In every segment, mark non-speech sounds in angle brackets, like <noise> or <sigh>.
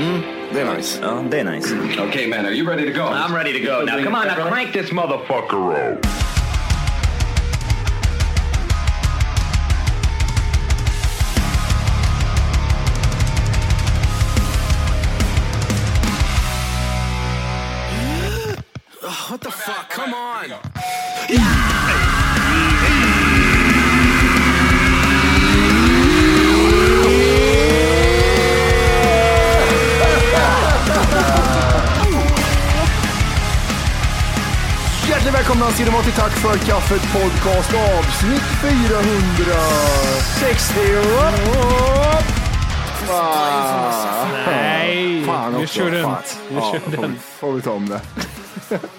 Hmm? Det är nice. Ja, det är nice. okay, man, are you ready to go? I'm ready to go. Now, come on, now crank this motherfucker up. <gasps> What the fuck? Come on! Hjärtligt välkomna ska ni vara till Tack för kaffet podcast avsnitt 460. Nej, Fan vi också. kör Fan. runt. Vi Ja, den. får vi ta om det.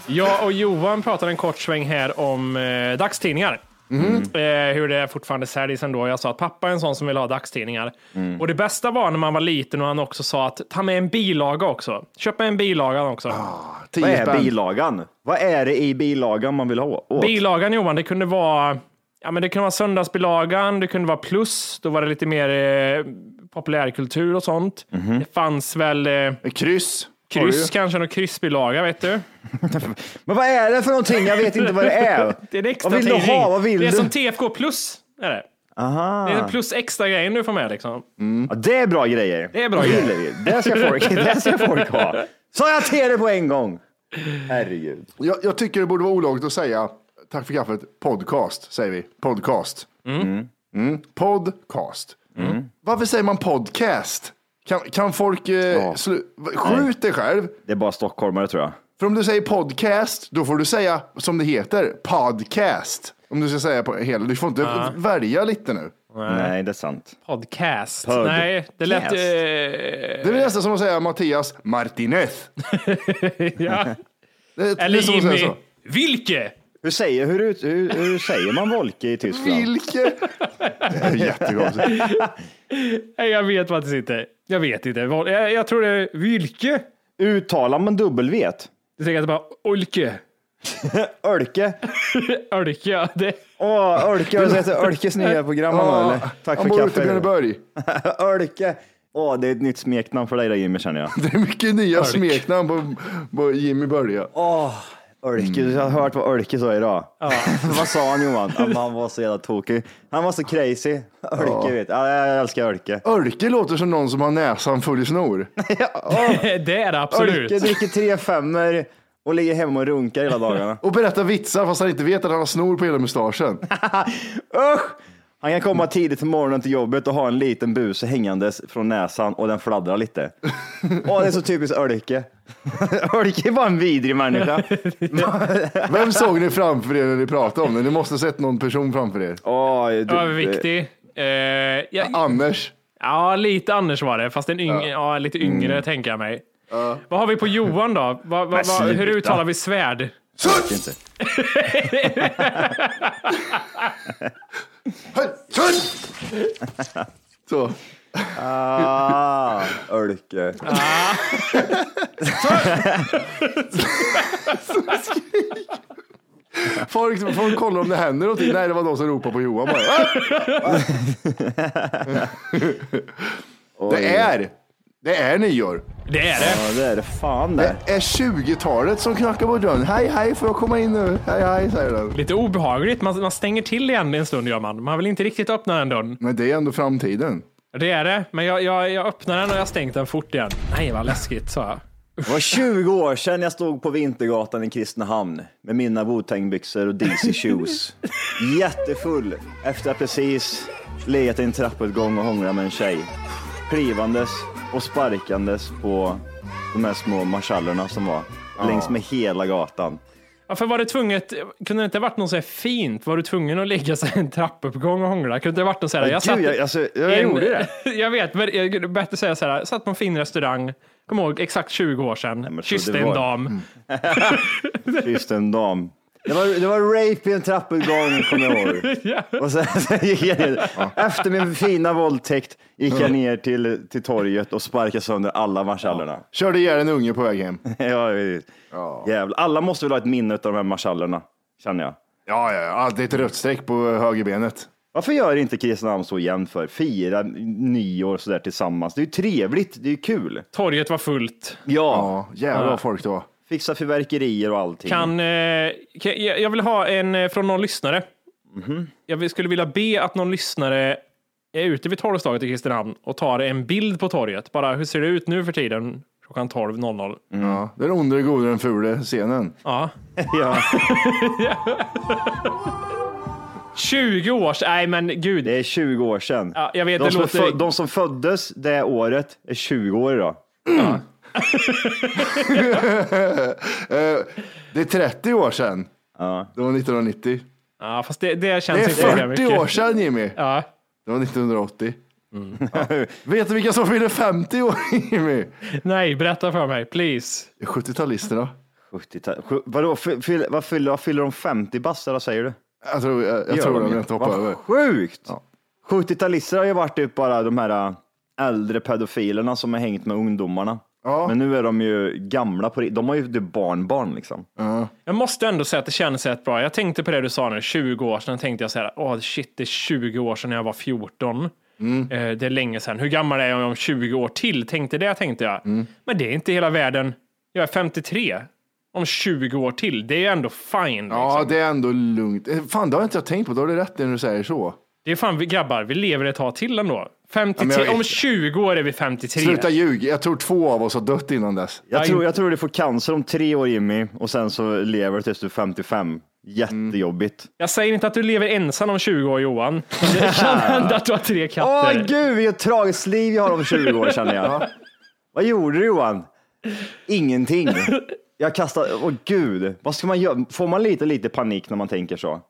Jag och Johan pratade en kort sväng här om eh, dagstidningar. Mm. Eh, hur det fortfarande säljs ändå. Jag sa att pappa är en sån som vill ha dagstidningar. Mm. Och det bästa var när man var liten och han också sa att ta med en bilaga också. Köp med en bilaga också. Ah, Vad är spänn. bilagan? Vad är det i bilagan man vill ha åt? Bilagan Johan, det kunde vara Ja, men det kunde vara söndagsbilagan, det kunde vara plus, då var det lite mer eh, populärkultur och sånt. Det fanns väl eh, Kryss. Kryss, du. kanske någon kryssbilaga, vet du? <laughs> Men vad är det för någonting? Jag vet inte vad det är. <laughs> Det är en extra vad vill du tidning. ha? Vad vill det är du? som TFK plus. Är det. Aha. det är plus extra grejen du får med liksom. Ja, det är bra grejer. Det är bra det grejer. Det ska folk, <laughs> det ska folk ha. Sa jag till dig på en gång? Herregud. Jag, jag tycker det borde vara olagligt att säga tack för kaffet podcast, säger vi. Podcast. Mm. Podcast. Varför säger man podcast? Kan, kan folk eh, slu- skjut dig själv? Det är bara stockholmare tror jag. För om du säger podcast, då får du säga som det heter, podcast. Om du ska säga på hela, du får inte välja lite nu. Nej, det är sant. Podcast. Pod- Nej, det lät... Cast. Eh, Det är nästan som att säga Mattias Martinez. <laughs> ja. Det, det är Eller säga Jimmy så. Vilke. Hur säger, hur, ut- hur, hur säger man Volke i Tyskland? Vilke? <laughs> Det jättegott. Nej, jag vet faktiskt inte. Jag vet inte. Jag, jag tror det är Vilke. Uttalar man dubbelvet? Det säger jag bara Olke. <laughs> Ölke? Ölke, <laughs> ja. Det. Åh, Ölke, har du sett Ölkes nya program han har, eller? Tack Han för bor ute i kaffet. Björneborg. Ölke. Åh, det är ett nytt smeknamn för dig där Jimmy känner jag. Det är mycket nya smeknamn på, på Jimmy Börje. Åh, Ölke, jag har hört vad Ölke sa idag. <laughs> vad sa han Johan? Ja, men Han var så jävla tokig. Han var så crazy. Ölke vet ja, jag älskar Ölke. Örke låter som någon som har näsan full i snor. <laughs> <laughs> det är det absolut. Ölke dricker tre femmer och ligger hemma och runkar hela dagarna. Och berättar vitsar fast han inte vet att han har snor på hela mustaschen. Usch! Han kan komma tidigt på morgonen till jobbet och ha en liten buse hängandes från näsan och den fladdrar lite. Åh, det är så typiskt Ölke. <laughs> Ölke är bara en vidrig människa. <laughs> Vem såg ni framför er när ni pratade om det? Ni måste ha sett någon person framför er. Åh, du, Ja, viktig. Eh, ja, Anders. ja, lite Anders var det, fast en yng, ja. lite yngre tänker jag mig. Vad har vi på Johan då? Va, va, va, hur sluta. uttalar vi svärd? inte. <laughs> Så. Ah, Ölke. <laughs> Folk, folk kollar om det händer någonting. Nej, det var de som ropade på Johan bara. <laughs> Det är, det är nyår. Det är det. Ja, det är det fan Det det. är 20-talet som knackar på dörren. Hej, hej, får jag komma in nu? Hej, hej, säger den. Lite obehagligt. Man, man stänger till igen en stund gör man. Man vill inte riktigt öppna den dörren. Men det är ändå framtiden. Det är det. Men jag, jag, jag öppnar den och jag stängt den fort igen. Nej, vad läskigt, sa jag. Det var 20 år sedan jag stod på Vintergatan i Kristinehamn med mina Wu-Tang-byxor och DC shoes. Jättefull efter att precis legat i en trappuppgång och hånglat med en tjej. Klivandes och sparkandes på de här små marschallerna som var längs med hela gatan. Varför var det tvunget? Kunde det inte varit något så här fint? Var du tvungen att ligga här en trappuppgång och hångla? Kunde det varit något så här? Gud, jag, alltså, jag en- gjorde det. <laughs> jag vet, men jag bättre säga så här. Jag satt på en fin restaurang. Kom ihåg, exakt 20 år sedan. men så Kysste en var- dam. <laughs> Just en dam. Det var, det var rape i en trappuppgång, kommer jag ihåg. <laughs> Och sen, sen gick jag ner. Efter min fina våldtäkt gick jag ner till, till torget och sparkade sönder alla marschallerna. Körde ihjäl en unge på väg hem. <laughs> Ja. Jävlar. Alla måste väl ha ett minne av de här marschallerna, känner jag. Ja, ja, ja. Alltid ett rött streck på högerbenet. Varför gör inte Kristinehamn så jämnt för? Fira nyår sådär tillsammans. Det är ju trevligt, det är ju kul. Torget var fullt. Ja, Ja, jävlar vad folk det var. Fixa fyrverkerier och allting. Kan, eh, kan, jag vill ha en eh, från någon lyssnare. Mhm. Jag skulle vilja be att någon lyssnare är ute vid torgslaget i Kristinehamn och tar en bild på torget. Bara hur ser det ut nu för tiden? Klockan 12.00. Ja, den onde, den gode, den fule scenen. Ja. <laughs> <laughs> Ja, 20 år. Nej, men gud. det är 20 år sedan. Ja, jag vet, de, det som är låter... fö- de som föddes det året är 20 år idag. Eh, <laughs> det är 30 år sedan. Ja. Det var 1990. Ja, fast det, det Det känns är inte lika 40 mycket. år sedan Jimmy. Ja. Det var 1980. Ja. <laughs> Vet du vilka som fyller 50 år <laughs> Jimmy? Nej, berätta för mig, please. Det är 70-talisterna. 70 sju- Vadå, fy- fyll- vad fyller, vad fyller de 50 bast eller vad säger du? Jag tror, jag, jag Gör tror de de inte hoppar Vad över. Sjukt! Ja. 70-talister har ju varit typ bara de här äh, äldre pedofilerna som har hängt med ungdomarna. Ja. Men nu är de ju gamla på De har ju typ barnbarn liksom. Jag måste ändå säga att det känns rätt bra. Jag tänkte på det du sa nu, 20 år sedan. tänkte jag så här, åh shit, det är 20 år sedan jag var 14. Mm. Eh, det är länge sedan. Hur gammal är jag om 20 år till? Tänkte det, tänkte jag. Mm. Men det är inte hela världen. Jag är 53. Om 20 år till, det är ändå fine. Ja, liksom. det är ändå lugnt. Eh, Fan, det har inte jag tänkt på. Då har du rätt när du säger så. Det är fan, vi grabbar, vi lever ett tag till ändå. 53, Ja, om 20 år är vi 53. Sluta ljug. Jag tror två av oss har dött innan dess. Jag Ja, tror, jag tror du får cancer om tre år Jimmy och sen så lever du tills du är 55. Jättejobbigt. Jag säger inte att du lever ensam om 20 år Johan. Det <laughs> kan hända att du har tre Åh katter. gud, vilket tragiskt liv jag har om 20 år känner jag. Vad gjorde du Johan? Ingenting. Jag kastade, åh gud, vad ska man göra? Får man lite, lite panik när man tänker så?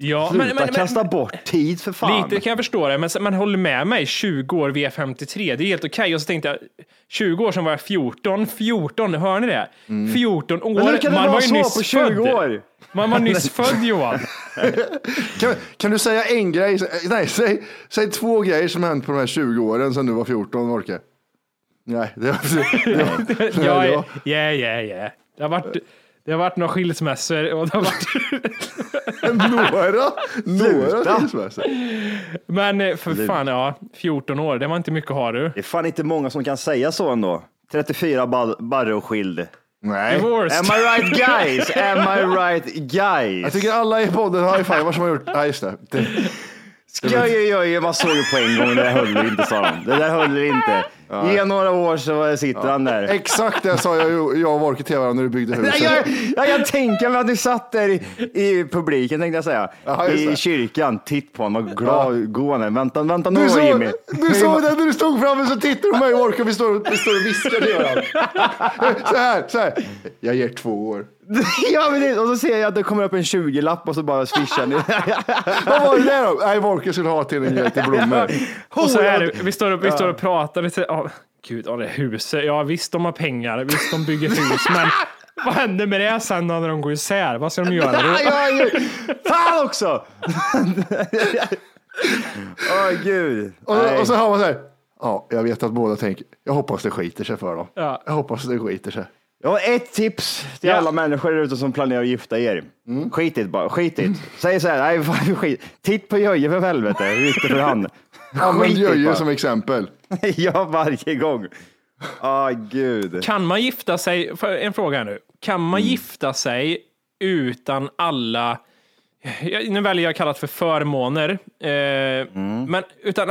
Ja, Sluta kasta bort tid för fan. Lite kan jag förstå det, men man håller med mig. 20 år, vi är 53. Det är helt okej. Och så tänkte jag, 20 år sedan var jag 14. 14, hör ni det? 14 år. Mm. Men hur kan det man vara var ju så nyss på 20 född. år? Man var nyss född Johan. <laughs> Kan, kan du säga en grej? Nej, säg, säg två grejer som hänt på de här 20 åren sedan du var 14, Orke. Nej, det var... <laughs> Det var, <laughs> det ja, var ja, ja. ja. Det har varit, det har varit några skilsmässor och det har varit... <laughs> några, några skilsmässor. Men eh, för fan, ja. 14 år, det var inte mycket har du. Det är fan inte många som kan säga så ändå. 34 ba- barre och skild. Nej. Divorced. Am I right guys? Am I right guys? Jag tycker alla i podden har high-fivar som har gjort... Ja, just det. det. Oj, oj, oj, man såg ju på en gång, det där höll inte sa de. Det där höll inte. Ge några år så sitter han där. Exakt det sa jag, jag och Orke till varandra när du byggde Jag, huset. jag, jag kan tänka mig att du satt där i, i publiken, tänkte jag säga. Ja, just I det. kyrkan. Titt på honom, vad glad, god han är. Vänta, vänta nu Du, då, såg, Jimmy. du såg det när du stod framme så tittade du på mig och och vi står, vi står och viskar till varandra. <laughs> Så här, så här. Jag ger två år. <laughs> ja, men det, och så ser jag att det kommer upp en 20-lapp och så bara swishar ni. <laughs> Vad var det där då? Nej, Orke skulle ha till en grej till blommor. Och så är det, vi står och, vi står och pratar lite. Oh, gud, ja, det är huset. Ja, visst, de har pengar. Visst, de bygger hus. Men <laughs> Vad händer med det sen när de går isär? Vad ska de göra då? Fan också! Åh gud. Och, och så har man så här, ja, jag vet att båda tänker, jag hoppas det skiter sig för dem. Ja. Jag hoppas det skiter sig. Jag har ett tips till Ja. alla människor där ute som planerar att gifta er. Skit i det bara, skit i det. Säg så här, nej <laughs> fan skit. Titt på Jöje för helvete, hur gick det för han? Använd Skit i det Jöje som exempel. <laughs> Ja, varje gång. Åh gud. Kan man gifta sig, för en fråga här nu. Kan man gifta sig utan alla, jag- nu väljer jag att kalla det för förmåner, eh, men utan,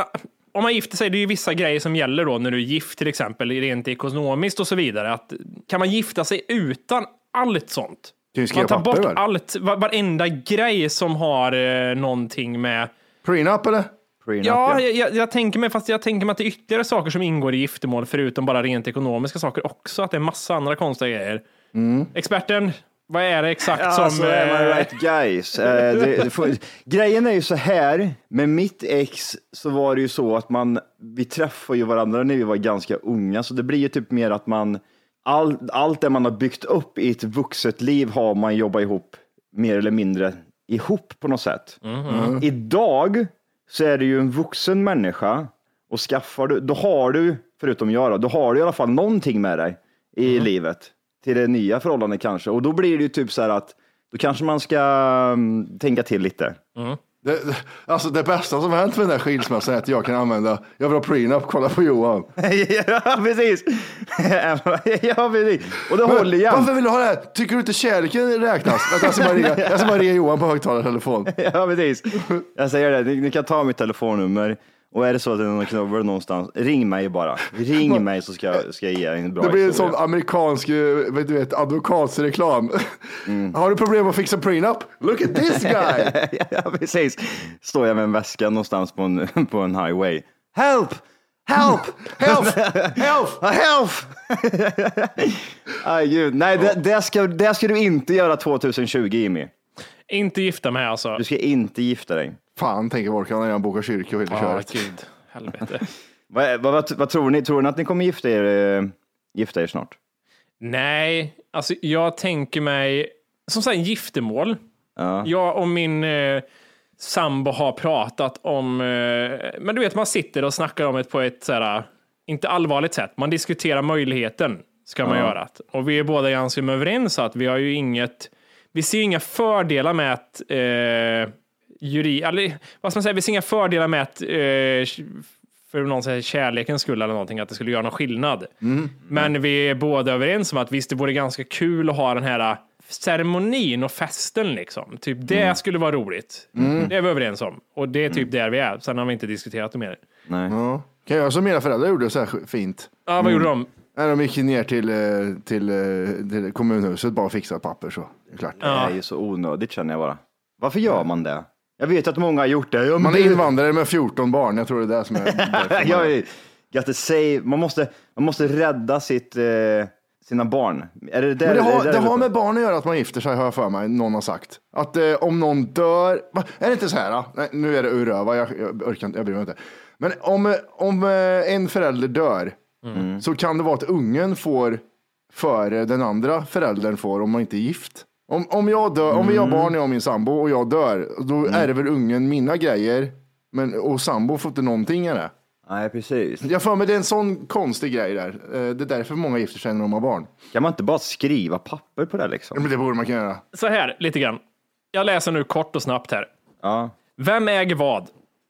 om man gifter sig, det är ju vissa grejer som gäller då när du är gift till exempel, rent ekonomiskt och så vidare. Att, kan man gifta sig utan allt sånt? Man tar bort allt, va- varenda grej som har eh, någonting med Prenup eller? Prenup, Ja, jag, jag, jag tänker mig, fast jag tänker mig att det är ytterligare saker som ingår i giftermål, förutom bara rent ekonomiska saker också, att det är massa andra konstiga grejer. Experten, vad är det exakt Ja, som... alltså, am I eh, right guys? Eh, det, det får, grejen är ju så här, med mitt ex så var det ju så att man, vi träffade ju varandra när vi var ganska unga, så det blir ju typ mer att man, all, allt det man har byggt upp i ett vuxet liv har man jobbat ihop mer eller mindre ihop på något sätt. Idag så är du ju en vuxen människa och skaffar du, då har du, förutom jag då, då har du i alla fall någonting med dig i livet till det nya förhållandet kanske. Och då blir det ju typ så här att då kanske man ska mm, tänka till lite. Det, det- alltså det bästa som hänt med den här skilsmässan är att jag kan använda, jag vill ha prenup, kolla på Johan. <laughs> ja, precis. <laughs> ja, precis. Och det håller jämt. Varför vill du ha det här? Tycker du inte kärleken räknas? Vänta, Jag ska bara ringa, jag ska bara ringa Johan på högtalartelefon. <laughs> Ja, precis. Jag säger det, ni, ni kan ta mitt telefonnummer och är det så att det är någon knubbel någonstans, ring mig bara. Ring <laughs> mig så ska, jag- ska jag ge er en bra Det blir en historia. sån amerikansk vet du vet, advokatsreklam. Mm. Har du problem att fixa prenup? Look at this <laughs> guy! ja, precis. Står jag med en väska någonstans på en, <laughs> på en highway. Help! Help! Help! Help! Help! Aj, gud. Nej, det, det, ska, det ska du inte göra 2020, Jimmy. Inte gifta mig alltså. Du ska inte gifta dig. Fan, tänker folk när jag bokar kyrka och hela Ja, köret. gud. Helvete. <laughs> Vad, vad, vad, vad tror ni? Tror ni att ni kommer gifta er, eh, gifta er snart? Nej, alltså jag tänker mig, som sagt, giftermål. Ja. Jag och min eh, sambo har pratat om, eh, men du vet man sitter och snackar om det på ett så här, inte allvarligt sätt. Man diskuterar möjligheten, ska man göra. Och vi är båda ganska överens att vi har ju inget, vi ser ju inga fördelar med att eh, juri, eller vad ska man säga, vi ser inga fördelar med att eh, för någon säger kärlekens skull eller någonting, att det skulle göra någon skillnad. Men vi är båda överens om att visst, det vore ganska kul att ha den här äh, ceremonin och festen liksom. Typ det skulle vara roligt. Det är vi överens om. Och det är typ där vi är. Sen har vi inte diskuterat det mer. Nej. Ja. Kan jag göra som mina föräldrar gjorde så här fint? Ja, vad gjorde de? När de gick ner till, eh, till, eh, till kommunhuset bara och fixade papper så. Det är klart. Det är ju så onödigt känner jag bara. Varför gör man det? Jag vet att många har gjort det. Ja, Man är det- invandrare med 14 barn. Jag tror det är det som är <laughs> jag got say, man, måste, man måste rädda sitt, eh, sina barn. Är det, där, Men det har, där det har med barn att göra att man gifter sig, har jag för mig. Någon har sagt. Att eh, om någon dör, va? är det inte så här? Då? Nej, nu är det uröva, jag, jag orkar inte, jag bryr mig inte. Men om, om eh, en förälder dör Mm. så kan det vara att ungen får före den andra föräldern får om man inte är gift. Om, om, jag dör, om vi har Mm. barn, jag och min sambo, och jag dör, då är det väl ungen mina grejer, men, och sambo får inte någonting av det. Nej, precis. Jag får mig det är en sån konstig grej där. Eh, Det är därför många gifter sig när de har barn. Kan man inte bara skriva papper på det Ja, liksom? Men det borde man kunna göra. Så här, lite grann. Jag läser nu kort och snabbt här. Ja. Vem äger vad?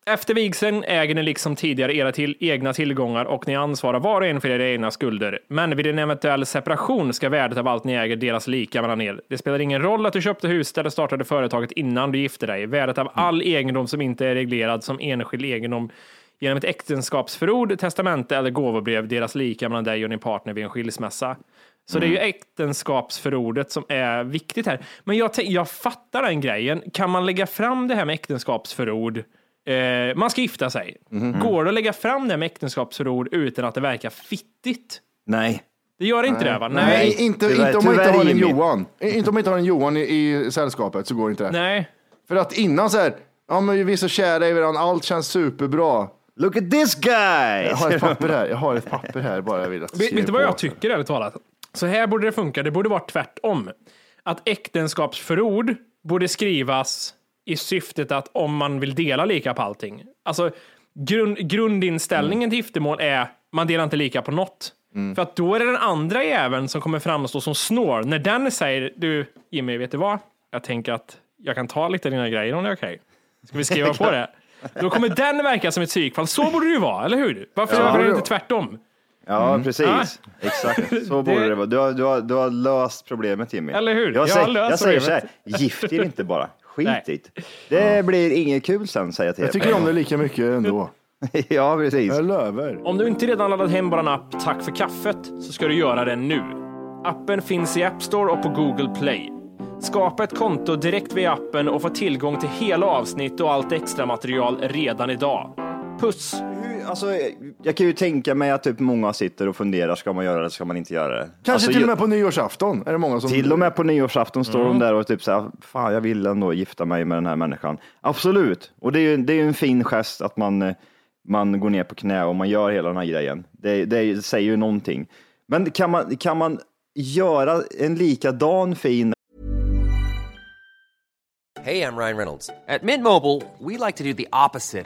Efter vigseln äger ni liksom tidigare era till, egna tillgångar och ni ansvarar var och en för era egna skulder. Men vid en eventuell separation ska värdet av allt ni äger delas lika mellan er. Det spelar ingen roll att du köpte huset eller startade företaget innan du gifte dig. Värdet av all egendom som inte är reglerad som enskild egendom genom ett äktenskapsförord, testamente eller gåvobrev delas lika mellan dig och din partner vid en skilsmässa. Så det är ju äktenskapsförordet som är viktigt här. Men jag, jag fattar den grejen. Kan man lägga fram det här med äktenskapsförord? Eh, man ska gifta sig. Går det att lägga fram det med äktenskapsförord utan att det verkar fittigt? Nej. Det gör inte det va? Nej, Nej. inte, Tyvärr- inte om man inte har en. Johan. Inte om man inte har en Johan i, i sällskapet så går inte det. Nej. För att innan så här, ja men vi är så kära i varandra, allt känns superbra. Look at this guy! Jag har ett papper här, jag har ett papper här bara jag vill att Vet, du vad jag tycker ärligt talat? Så här borde det funka. Det borde vara tvärtom. Att äktenskapsförord borde skrivas i syftet att om man vill dela lika på allting. Alltså grund, grundinställningen till giftermål är man delar inte lika på något. För att då är det den andra jäveln som kommer framstå som snår. När den säger du Jimmy, vet du vad? Jag tänker att jag kan ta lite av dina grejer om det är okej. Ska vi skriva på det? <laughs> Då kommer den verka som ett psykfall. Så borde det ju vara, eller hur? Varför Ja. gör det inte tvärtom? Ja, precis. Exakt. Så <laughs> borde det vara. Du har, du, har, du har löst problemet Jimmy. Eller hur? Jag, Jag har säger, löst jag säger så här, gift er inte bara. Skit i det. Blir inget kul sen säger jag till Jag tycker om det lika mycket ändå. <laughs> Ja, precis. Jag löver. Om du inte redan laddat hem vår app Tack för kaffet så ska du göra det nu. Appen finns i App Store och på Google Play. Skapa ett konto direkt via appen och få tillgång till hela avsnitt och allt extra material redan idag. Puss! Alltså, jag kan ju tänka mig att typ många sitter och funderar, ska man göra det, ska man inte göra det? Kanske alltså, till och jag- med på nyårsafton är det många som... Till och med på nyårsafton står Mm. de där och typ så här, fan jag vill ändå gifta mig med den här människan. Absolut, och det är ju det är en fin gest att man, man går ner på knä och man gör hela den här grejen. Det, det säger ju någonting. Men kan man, kan man göra en likadan fin Hey, I'm Ryan Reynolds. At Mint Mobile, we like to do the opposite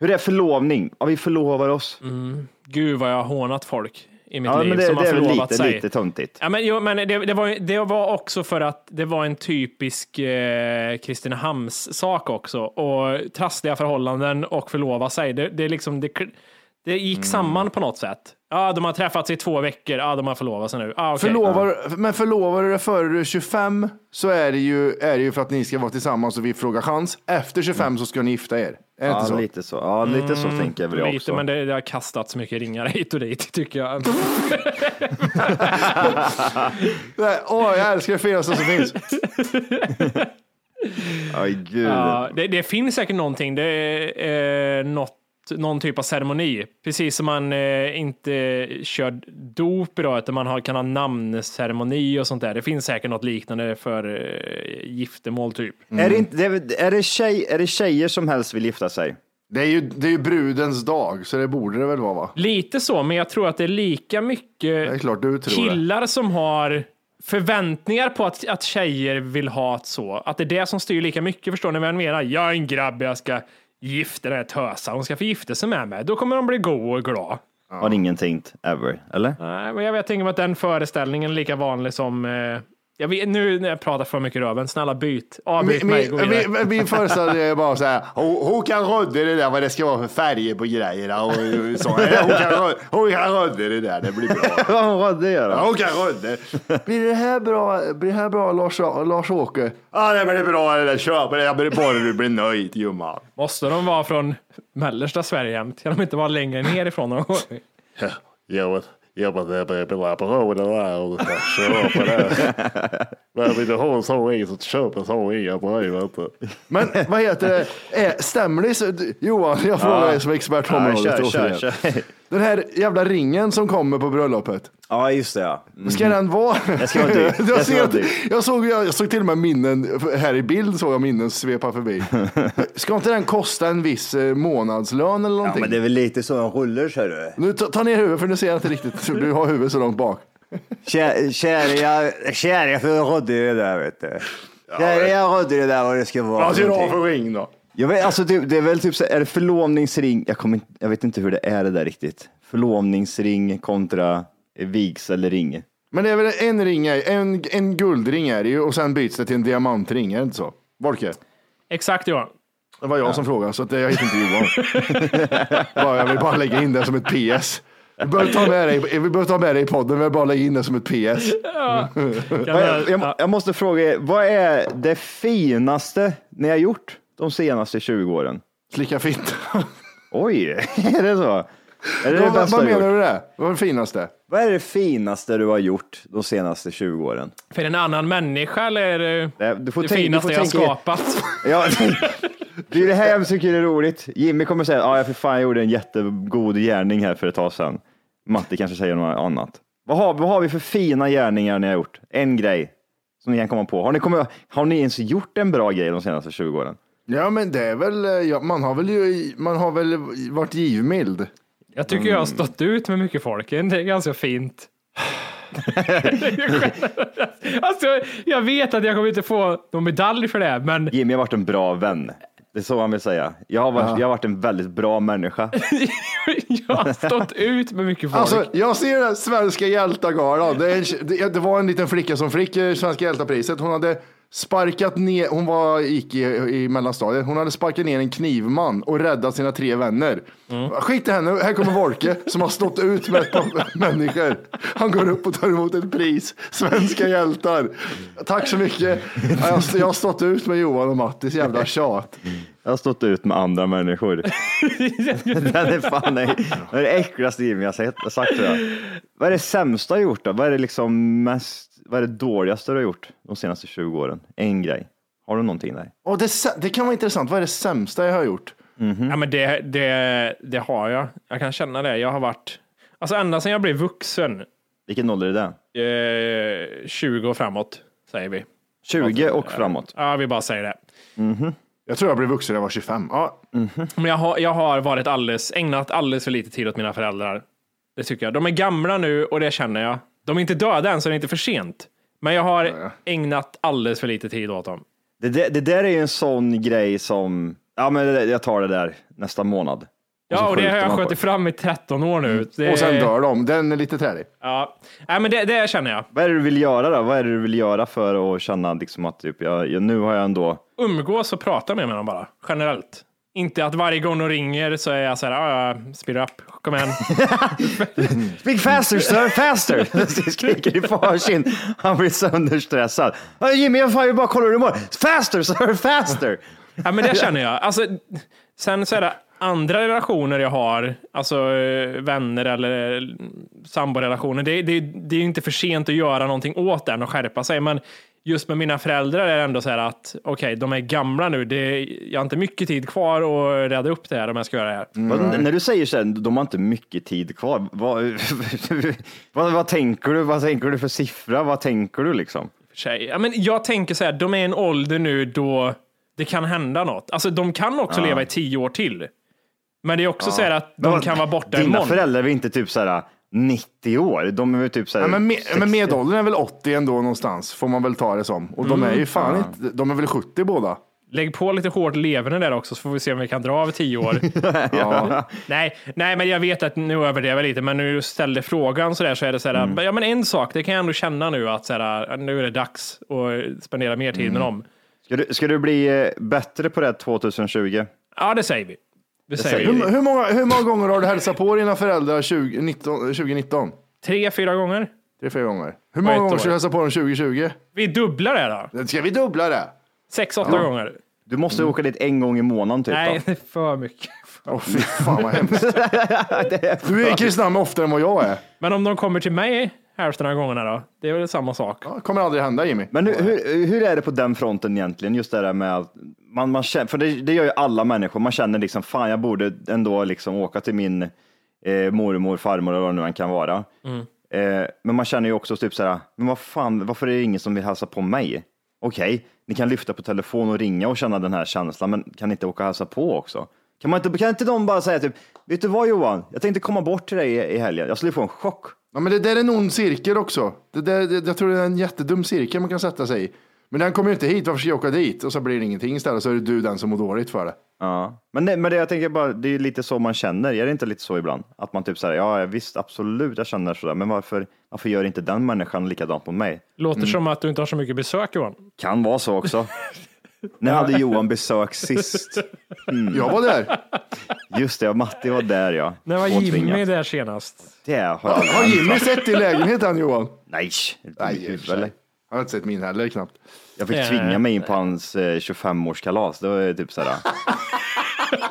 Hur är förlovning? Ja, vi förlovar oss. Gud vad jag har hånat folk i mitt Ja, liv men det, som har det väl förlovat lite, sig. lite töntigt. Ja, men, jo, men det, det, var, det var också för att det var en typisk eh, Kristinehamns sak också. Och trassliga förhållanden och förlova sig. Det, det, liksom, det, det gick Mm. samman på något sätt. Ja, de har träffats i två veckor. Ja, de har förlovat sig nu. Ja, okej. Förlovar, Men förlovar du dig före du är 25 så är det, ju, är det ju för att ni ska vara tillsammans och vi frågar chans. Efter 25 så ska ni gifta er. Är det Ja, inte så? lite så. Ja, lite så tänker jag väl Lite, också. men det, det har kastats mycket ringar hit och dit tycker jag. <laughs> <laughs> Nej, Åh, jag älskar det finaste som finns. Aj, gud. Ja, det, det finns säkert någonting. Det är eh, något, någon typ av ceremoni. Precis som man eh, inte kör dop idag, utan man har, kan ha namnceremoni och sånt där. Det finns säkert något liknande för eh, giftermål typ. Är, det inte, är, är, det tjej, är det tjejer som helst vill gifta sig? Det är, ju, det är ju brudens dag, så det borde det väl vara va? Lite så, men jag tror att det är lika Det är mycket klart du tror det. killar som har förväntningar på att, att tjejer vill ha ett så. Att det är det som styr lika mycket. Förstår ni vad jag menar? Jag är en grabb, jag ska gifta den här tösa. Hon ska få gifta sig med mig. Då kommer de bli god och glad. Har ingen tänkt ever, eller? Nej, men jag vet inte att den föreställningen är lika vanlig som... Eh, jag vet, nu när jag pratar för mycket röven, snälla byt. Avbryt mig, gå Min, vidare. min, min föreställning är bara så här, hon, hon kan rodda det där vad det ska vara för färger på grejerna och så. Hon kan, hon kan rodda det där, det blir bra. <laughs> Vad det gör Ja, hon kan rodda. Blir det här bra, blir det här bra Lars, Lars-Åke? Ja, det blir bra det där, köp det, jag blir bara du blir nöjd gumman. Måste de vara från mellersta Sverige jämt? Kan de inte vara längre ner ifrån någon gång? Jo, jo, men blir bra på det där och ska köpa det. <laughs> Men vill du ha en sån ring så köp en sån ring, jag bryr mig inte. Men vad heter det, stämmer det? Johan, jag frågar dig som expert på Ja, kör, kör, kör. Den här jävla ringen som kommer på bröllopet. Ja, just det ja. Mm. Ska den vara? Det ska vara. Det jag, ska vara att, <laughs> dyrt. jag, såg, jag, jag såg till och med minnen, här i bild såg jag minnen svepa förbi. <laughs> Ska inte den kosta en viss eh, månadslön eller Ja, någonting? men det är väl lite så de rullar, ser du. Nu, ta, ta ner huvudet för nu ser jag inte riktigt, du har huvudet så långt bak. Kär- Kära, kära för rodde det där, vet du. Kära, jag rodde det där vad det ska vara. Vad ska du ha för ring då? Jag vet, alltså, typ, det är väl typ så, är det förlovningsring? Jag, kommer, jag vet inte hur det är det där riktigt. förlovningsring kontra vigselring. Men det är väl en ring, är- en, en guldring är det ju och sen byts det till en diamantring, är det inte så? Volke? Exakt Johan. Det var jag som frågade, så att jag heter inte Johan. <laughs> Bara, jag vill bara lägga in det som ett PS. Vi behöver ta med dig, vi behöver ta med dig i podden, vi vill bara lägga in det som ett PS. Vad är- Jag, jag måste fråga er, vad är det finaste ni har gjort de senaste 20 åren? Slicka fitta. Oj, är det så? Är det det Vad, bästa vad du menar gjort? du det? Vad är det finaste? Vad är det finaste du har gjort de senaste 20 åren? För en annan människa eller är det Det, du får det tänka- du finaste får jag har tänka- skapat? Ja, <laughs> det är det här jag tycker är roligt. Jimmy kommer säga, ja, jag för fan jag gjorde en jättegod gärning här för ett tag sedan. Matti kanske säger något annat. Vad har, vad har vi för fina gärningar ni har gjort? En grej som ni kan komma på. Har ni, kommit, har ni ens gjort en bra grej de senaste 20 åren? Ja, men det är väl, eh, ja, man har väl ju, man har väl varit givmild. Jag tycker jag har stått ut med mycket folk. Det är ganska fint. <laughs> alltså, jag vet att jag kommer inte få någon medalj för det, men Jimmy har varit en bra vän. Det är så han vill säga. Jag har varit, jag har varit en väldigt bra människa. <laughs> jag har stått ut med mycket folk. Alltså, jag ser den svenska hjältagalan. Det, det, det var en liten flicka som fick eh, svenska hjältapriset. Hon hade sparkat ner, hon var, gick i, i mellanstadiet, hon hade sparkat ner en knivman och räddat sina tre vänner. Skit i henne, här kommer Volke som har stått ut med ett par <laughs> människor. Han går upp och tar emot ett pris, svenska hjältar. Tack så mycket. Jag, har- jag har stått ut med Johan och Mattis jävla tjat. Jag har stått ut med andra människor. <laughs> Den är fan det är det det äckligaste Jimmy jag sett- sagt tror jag. Vad är det sämsta har gjort då? Vad är det liksom mest, vad är det dåligaste du har gjort de senaste 20 åren? En grej. Har du någonting där? Och det, det kan vara intressant, vad är det sämsta jag har gjort? Ja, men det, det, det har jag. Jag kan känna det. Jag har varit, alltså ända sedan jag blev vuxen, Vilken ålder är det? eh, 20 och framåt, säger vi. 20 och framåt. Ja, vi bara säger det. Jag tror jag blev vuxen när jag var 25. Ja, Men jag har, jag har varit alldeles, ägnat alldeles för lite tid åt mina föräldrar. Det tycker jag. De är gamla nu och det känner jag. De är inte döda än så det är inte för sent. Men jag har ägnat alldeles för lite tid åt dem. Det, där- det där är ju en sån grej som, ja men det- jag tar det där nästa månad. Ja, så och det har jag skjutit fram i 13 år nu. Det, och sen dör de. Den är lite trälig. Ja, Nej, men det, det känner jag. Vad är det du vill göra då? Vad är det du vill göra för att känna liksom att typ, jag, jag, nu har jag ändå Umgås och prata med dem bara, generellt. Inte att varje gång de ringer så är jag så här, ja, ja, speed up, kom igen. <laughs> Speak faster sir, faster! <laughs> Skriker i farsin. Han blir sönderstressad. "Ja, Jimmy, jag fan, jag bara kollar hur du mår. Faster sir, faster! Ja, men det känner jag. Alltså, sen så är det andra relationer jag har, alltså eh, vänner eller samborelationer. Det, det, det är ju inte för sent att göra någonting åt den och skärpa sig, men just med mina föräldrar är det ändå så här att okej, de är gamla nu. Det, jag har inte mycket tid kvar att reda upp det här om jag ska göra det här. Vad- När du säger så här, de har inte mycket tid kvar. Vad, <laughs> vad, vad tänker du? Vad tänker du för siffra? Vad tänker du liksom? för sig. Ja, men jag tänker så här, de är i en ålder nu då det kan hända något. Alltså de kan också leva i tio år till. Men det är också så här att de Men kan vara borta Dina imorgon. föräldrar är väl inte typ så här 90 år? De är typ så här Ja, men, med, 60. men medelåldern är väl 80 ändå någonstans, får man väl ta det som. Och de är ju fan inte, de är väl 70 båda. Lägg på lite hårt leverne där också så får vi se om vi kan dra över tio år. <laughs> Ja. nej, nej, men jag vet att nu överdrev jag lite, men du ställde frågan så där så är det så här, ja men en sak, det kan jag ändå känna nu att så här, nu är det dags att spendera mer tid med dem. Ska du, ska du bli eh, bättre på det 2020? Ja, det säger vi. Det, säger vi. Hur, hur, många, hur många gånger har du hälsat på dina föräldrar 2019? 2019? Tre, fyra gånger. Tre, fyra gånger. Hur många ett gånger år. ska du hälsa på dem 2020? Vi dubblar det då. Ska vi dubbla det? Sex, åtta gånger. Du måste åka dit en gång i månaden typ Nej, det är för mycket. Åh fy fan vad hemskt. <laughs> Du är i Kristinehamn oftare än vad jag är. Men om de kommer till mig hälften av gångerna då? Det är väl samma sak. Det kommer aldrig hända Jimmy. Men hur, hur, hur är det på den fronten egentligen? Just det där med att man, man känner, för det, det gör ju alla människor. Man känner liksom, fan jag borde ändå liksom åka till min eh, mormor, farmor eller vad det nu än kan vara. Eh, men man känner ju också typ så här, men vad fan, varför är det ingen som vill hälsa på mig? Okej, ni kan lyfta på telefon och ringa och känna den här känslan, men kan ni inte åka och hälsa på också? Kan, man inte, kan inte de bara säga typ, vet du vad Johan, jag tänkte komma bort till dig i, i helgen, jag skulle få en chock. Ja, men det där är en ond cirkel också. Det där, det, jag tror det är en jättedum cirkel man kan sätta sig i. Men den kommer ju inte hit, varför ska jag åka dit? Och så blir det ingenting istället, så är det du den som mår dåligt för det. Ja. Men, det, men det jag tänker bara, det är lite så man känner. Är det inte lite så ibland? Att man typ säger, ja visst absolut jag känner sådär, men varför, varför gör inte den människan likadant på mig? Låter som att du inte har så mycket besök Johan. Kan vara så också. <laughs> När hade Johan besök sist? Jag var där. <laughs> Just det, ja, Matti var där ja. När var Påtvingat. Jimmy där senast? Det har jag Har Jimmy sett din lägenhet än Johan? Nej, Nej, Nej i och för sig. eller? Han har inte sett min heller knappt. Jag fick Eh. tvinga mig in på hans eh, 25-årskalas. Det var ju typ sådär. <laughs> <laughs>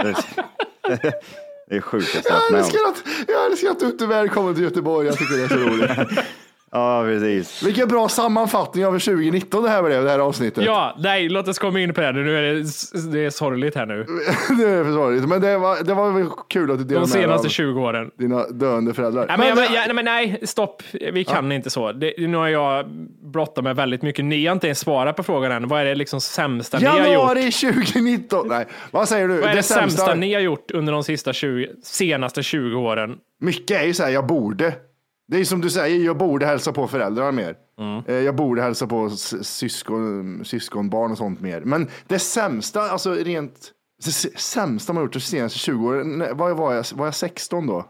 det är sjukaste jag Jag varit med om. älskar att, jag älskar att du inte är välkommen till Göteborg. Jag tycker det är så roligt. <laughs> Ja, precis. Vilken bra sammanfattning av 2019 det här blev, det här avsnittet. Ja, nej, låt oss komma in på det nu. Nu är det, det är sorgligt här nu. <laughs> det är för sorgligt. Men det var, det var väl kul att du delade De senaste av 20 åren. dina döende föräldrar. Nej, men, jag, men, ja, nej, men nej, stopp. Vi kan inte så. Det, nu har jag brottat med väldigt mycket. Ni har inte ens svarat på frågan än. Vad är det liksom sämsta ni har gjort? Januari 2019. Nej, vad säger du? Vad är det, sämsta ni har gjort under de sista 20, senaste 20 åren? Mycket är ju så här, jag borde. Det är som du säger, jag borde hälsa på föräldrar mer. Mm. Eh, Jag borde hälsa på syskon, syskonbarn och sånt mer. Men det sämsta, alltså rent det sämsta man gjort de senaste 20 åren, vad var jag, var jag 16 då?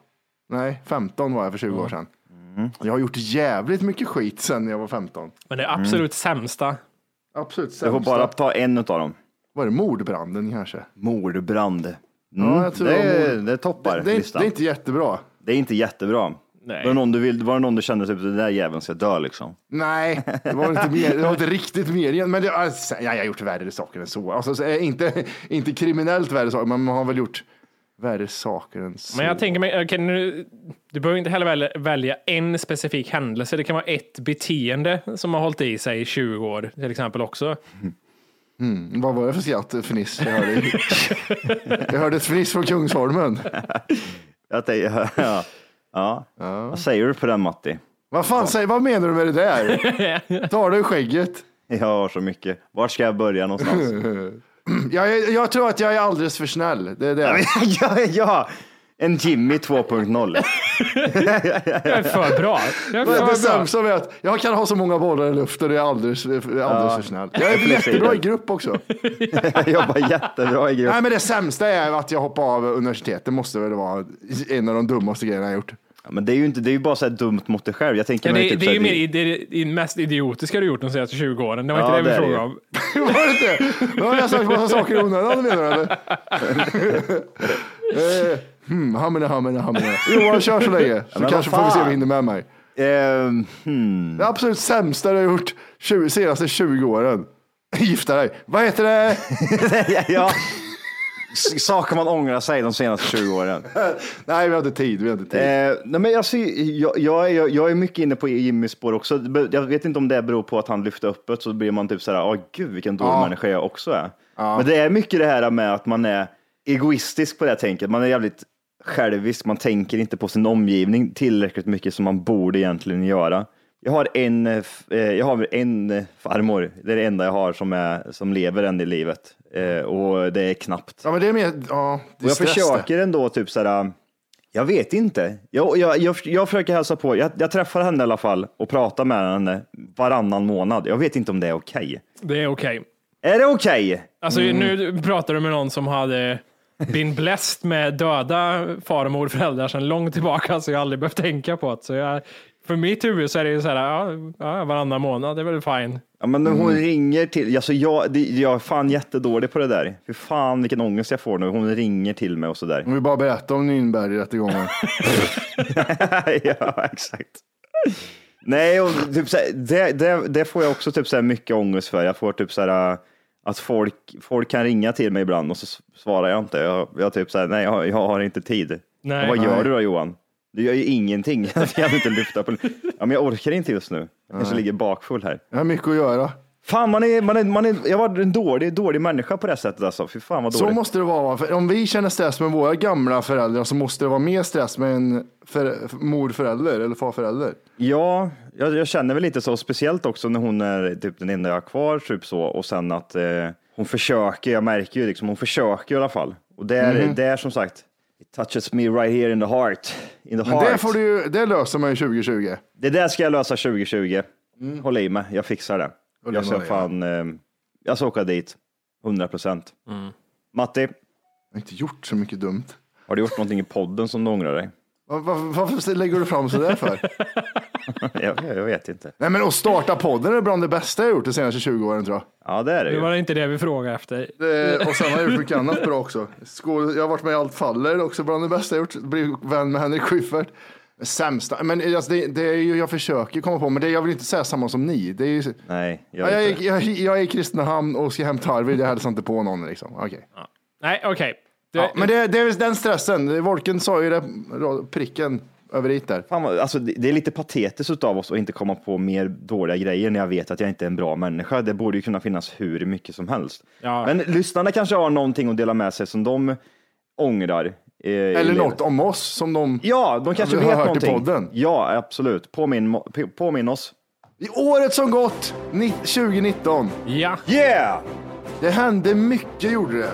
Nej, 15 var jag för 20 år sedan. Mm. Jag har gjort jävligt mycket skit sedan jag var 15. Men det absolut sämsta. Absolut Jag sämsta. får bara ta en av dem. Var det mordbranden kanske? Mordbrand. Mm, Ja, jag tror det, det var är, mord. det toppar Det, det, är, listan. det är inte jättebra. Det är inte jättebra. Nej. Var det någon du, vill, var det någon du kände typ, den där jäveln ska dö liksom? Nej, det var inte, mer, det var inte riktigt mer igen. Men det, alltså, ja, jag har gjort värre saker än så. Alltså, så, eh, inte, inte kriminellt värre saker, men man har väl gjort värre saker än så. Men jag tänker mig, okej, nu, du behöver inte heller välja, välja en specifik händelse. Det kan vara ett beteende som har hållit i sig i 20 år till exempel också. Vad var det för skratt, fniss? Jag hörde, <laughs> jag hörde ett fniss från Kungsholmen. Jag tänkte, ja. Ja. Vad säger du på den Matti? Vad fan, säg, vad menar du med det där? <laughs> Tar du skägget? Jag har så mycket. Var ska jag börja någonstans? <clears throat> Jag, jag tror att jag är alldeles för snäll. Det är det. ja, <laughs> ja, en Jimmy 2.0. Jag är för bra. Jag är Det, det för bra. sämsta är att jag kan ha så många bollar i luften och jag är alldeles, alldeles för snäll. Jag är jättebra i grupp också. jag jobbar jättebra i grupp. Nej, men det sämsta är att jag hoppade av universitetet. Det måste väl vara en av de dummaste grejerna jag gjort. Ja, men det är ju inte, det är ju bara så här dumt mot dig själv. Jag tänker Ja, mig det, typ det är ju mer, det är det mest idiotiska du gjort de senaste 20 åren. Det var Ja, inte det det vi frågade om. <laughs> Var det inte? Nu har jag sagt massa saker i onödan menar du eller? <laughs> Hmm, hamna, hamna, hamna. <laughs> Johan, kör så länge. Så men kanske vad får vi se om vi hinner med mig. Ehm, hmm. Det absolut sämsta du har gjort 20, senaste 20 åren. <laughs> Gifta dig. Vad heter det? <laughs> ja. S- Saker man ångrar sig de senaste 20 åren. Nej, vi har inte tid. Vi har inte tid. Eh, nej, men alltså, jag, jag, är- jag är mycket inne på Jimmys spår också. Jag vet inte om det beror på att han lyfte öppet så blir man typ sådär, åh gud vilken dålig Ja. människa jag också är. Men det är mycket det här med att man är egoistisk på det här tänket. Man är jävligt självisk, man tänker inte på sin omgivning tillräckligt mycket som man borde egentligen göra. Jag har en, eh, eh, jag har en eh, farmor, det är det enda jag har som, är, som lever än i livet. Och det är knappt. Ja, men det är mer, ja, det Och jag stress det. försöker ändå typ sådär, jag vet inte. Jag, jag, jag, jag försöker hälsa på, jag, jag träffar henne i alla fall och pratar med henne varannan månad. Jag vet inte om det är okej. Det är okej. Är det okej? Alltså, Mm. Nu pratar du med någon som hade been blessed med döda far och morföräldrar sedan långt tillbaka, så jag har aldrig behövt tänka på det. Så jag, för mitt huvud så är det ju så här, ja, ja, varannan månad, det är väl fine. Ja, men när hon Mm. ringer till, alltså jag, det, jag är fan jättedålig på det där. Fy fan vilken ångest jag får nu. Hon ringer till mig och sådär. Om vi bara berättar om Nürnbergrättegången. <laughs> ja, exakt. Nej, och typ så här, det, det, det får jag också typ så här mycket ångest för. Jag får typ så här, att folk, folk kan ringa till mig ibland och så svarar jag inte. Jag, jag typ så här, nej, jag, jag har inte tid. Nej. Vad gör Nej. du då Johan? Du gör ju ingenting. <laughs> Jag kan inte lyfta på. Ja, men jag orkar inte just nu. Jag kanske ligger bakfull här. Jag har mycket att göra. Fan, man är, man är, man är, jag var en dålig, dålig människa på det sättet alltså. Fy fan vad Så måste det vara. För om vi känner stress med våra gamla föräldrar så måste det vara mer stress med en för, morförälder eller farförälder. Ja, jag, jag känner väl lite så, speciellt också när hon är typ den enda jag har kvar, typ så, och sen att eh, hon försöker, jag märker ju liksom, hon försöker i alla fall. Och det är, Mhm. det är som sagt, it touches me right here in the heart. In the Men heart. det, får du, det löser man ju 2020. Det där ska jag lösa 2020. Håll i mig, jag fixar det. Jag ska fan, eh, jag ska åka dit, 100 procent. Mm. Matti, Jag har inte gjort så mycket dumt. Har du gjort någonting i podden som du ångrar dig? Var, varför lägger du fram sådär för? <laughs> jag, jag vet inte. Nej men att starta podden är bland det bästa jag gjort de senaste 20 åren tror jag. Ja, det är det Det ju. var inte det vi frågade efter. Det, och sen har jag gjort mycket annat bra också. Skål, jag har varit med i Allt faller, också bland det bästa jag gjort. Blivit vän med Henrik Schyffert. Sämsta, men alltså det, det är ju, jag försöker komma på, men det, jag vill inte säga samma som ni. Det är ju, Nej, ja, jag jag, är, jag, jag är i Kristinehamn och ska hämta Arvid, jag hälsar inte på någon liksom. Okej. Nej, okej. Det- Ja, men det, det är den stressen, Volken sa ju det, pricken över it där. Fan, vad- alltså, det det är lite patetiskt av oss att inte komma på mer dåliga grejer när jag vet att jag inte är en bra människa. Det borde ju kunna finnas hur mycket som helst. Ja. Men lyssnarna kanske har någonting att dela med sig som de ångrar. Eh, i Eller något om oss som de Ja, de kanske vi har vet hört i någonting. podden. Ja, absolut. Påminn, på- påminn oss. I året som gått, ni- 2019, Ja. Yeah! det hände mycket gjorde det.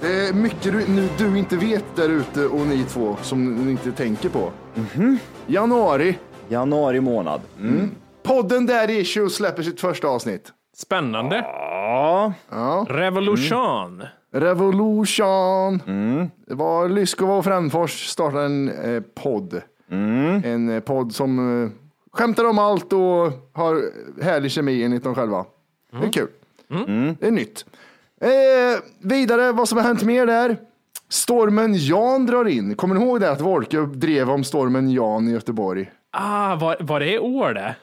Det är mycket du, nu, du inte vet där ute och ni två som ni inte tänker på. Mhm. Januari, Januari månad. Mm. podden Daddy Issues släpper sitt första avsnitt. Spännande. Ja, Revolution. Revolution. Mm. Det var Lyskova och Frändfors startade en eh, podd. Mm. En eh, podd som eh, skämtar om allt och har härlig kemi enligt dem själva. Det är kul. Mm. Det är nytt. Eh, vidare, vad som har hänt mer där. Stormen Jan drar in. Kommer ni ihåg det att Wolke drev om stormen Jan i Göteborg? Ah, var, var det i år det?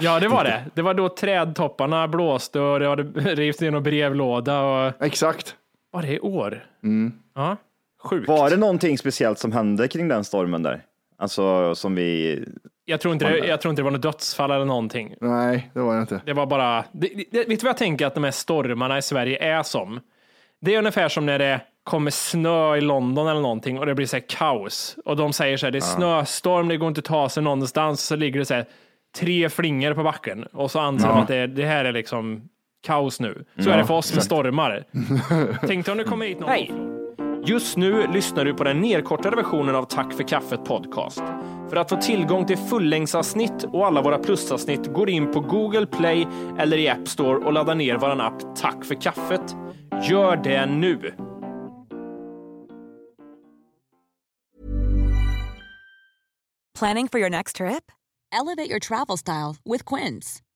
Ja, det var det. Det var då trädtopparna blåste och det hade rivit in en brevlåda. Och... Exakt. Var det i år? Ja, sjukt. var det någonting speciellt som hände kring den stormen där? Alltså som vi... Jag, tror inte det, jag tror inte det var något dödsfall eller någonting. Nej, det var det inte. Det var bara, det, det, vet du vad jag tänker att de här stormarna i Sverige är som? Det är ungefär som när det kommer snö i London eller någonting och det blir så här kaos. Och de säger så här, det är snöstorm, det går inte att ta sig någonstans. Så ligger det så här tre flingor på backen och så anser de att det, det här är liksom kaos nu. Så är det för oss med stormar. <laughs> Tänk dig om det kommer hit någon. Hej! Just nu lyssnar du på den nedkortade versionen av Tack för kaffet podcast. För att få tillgång till fullängdsavsnitt och alla våra plusavsnitt går in på Google Play eller i App Store och laddar ner vår app Tack för kaffet. Gör det nu! Planning for your next trip? Elevate your travel style with Quince.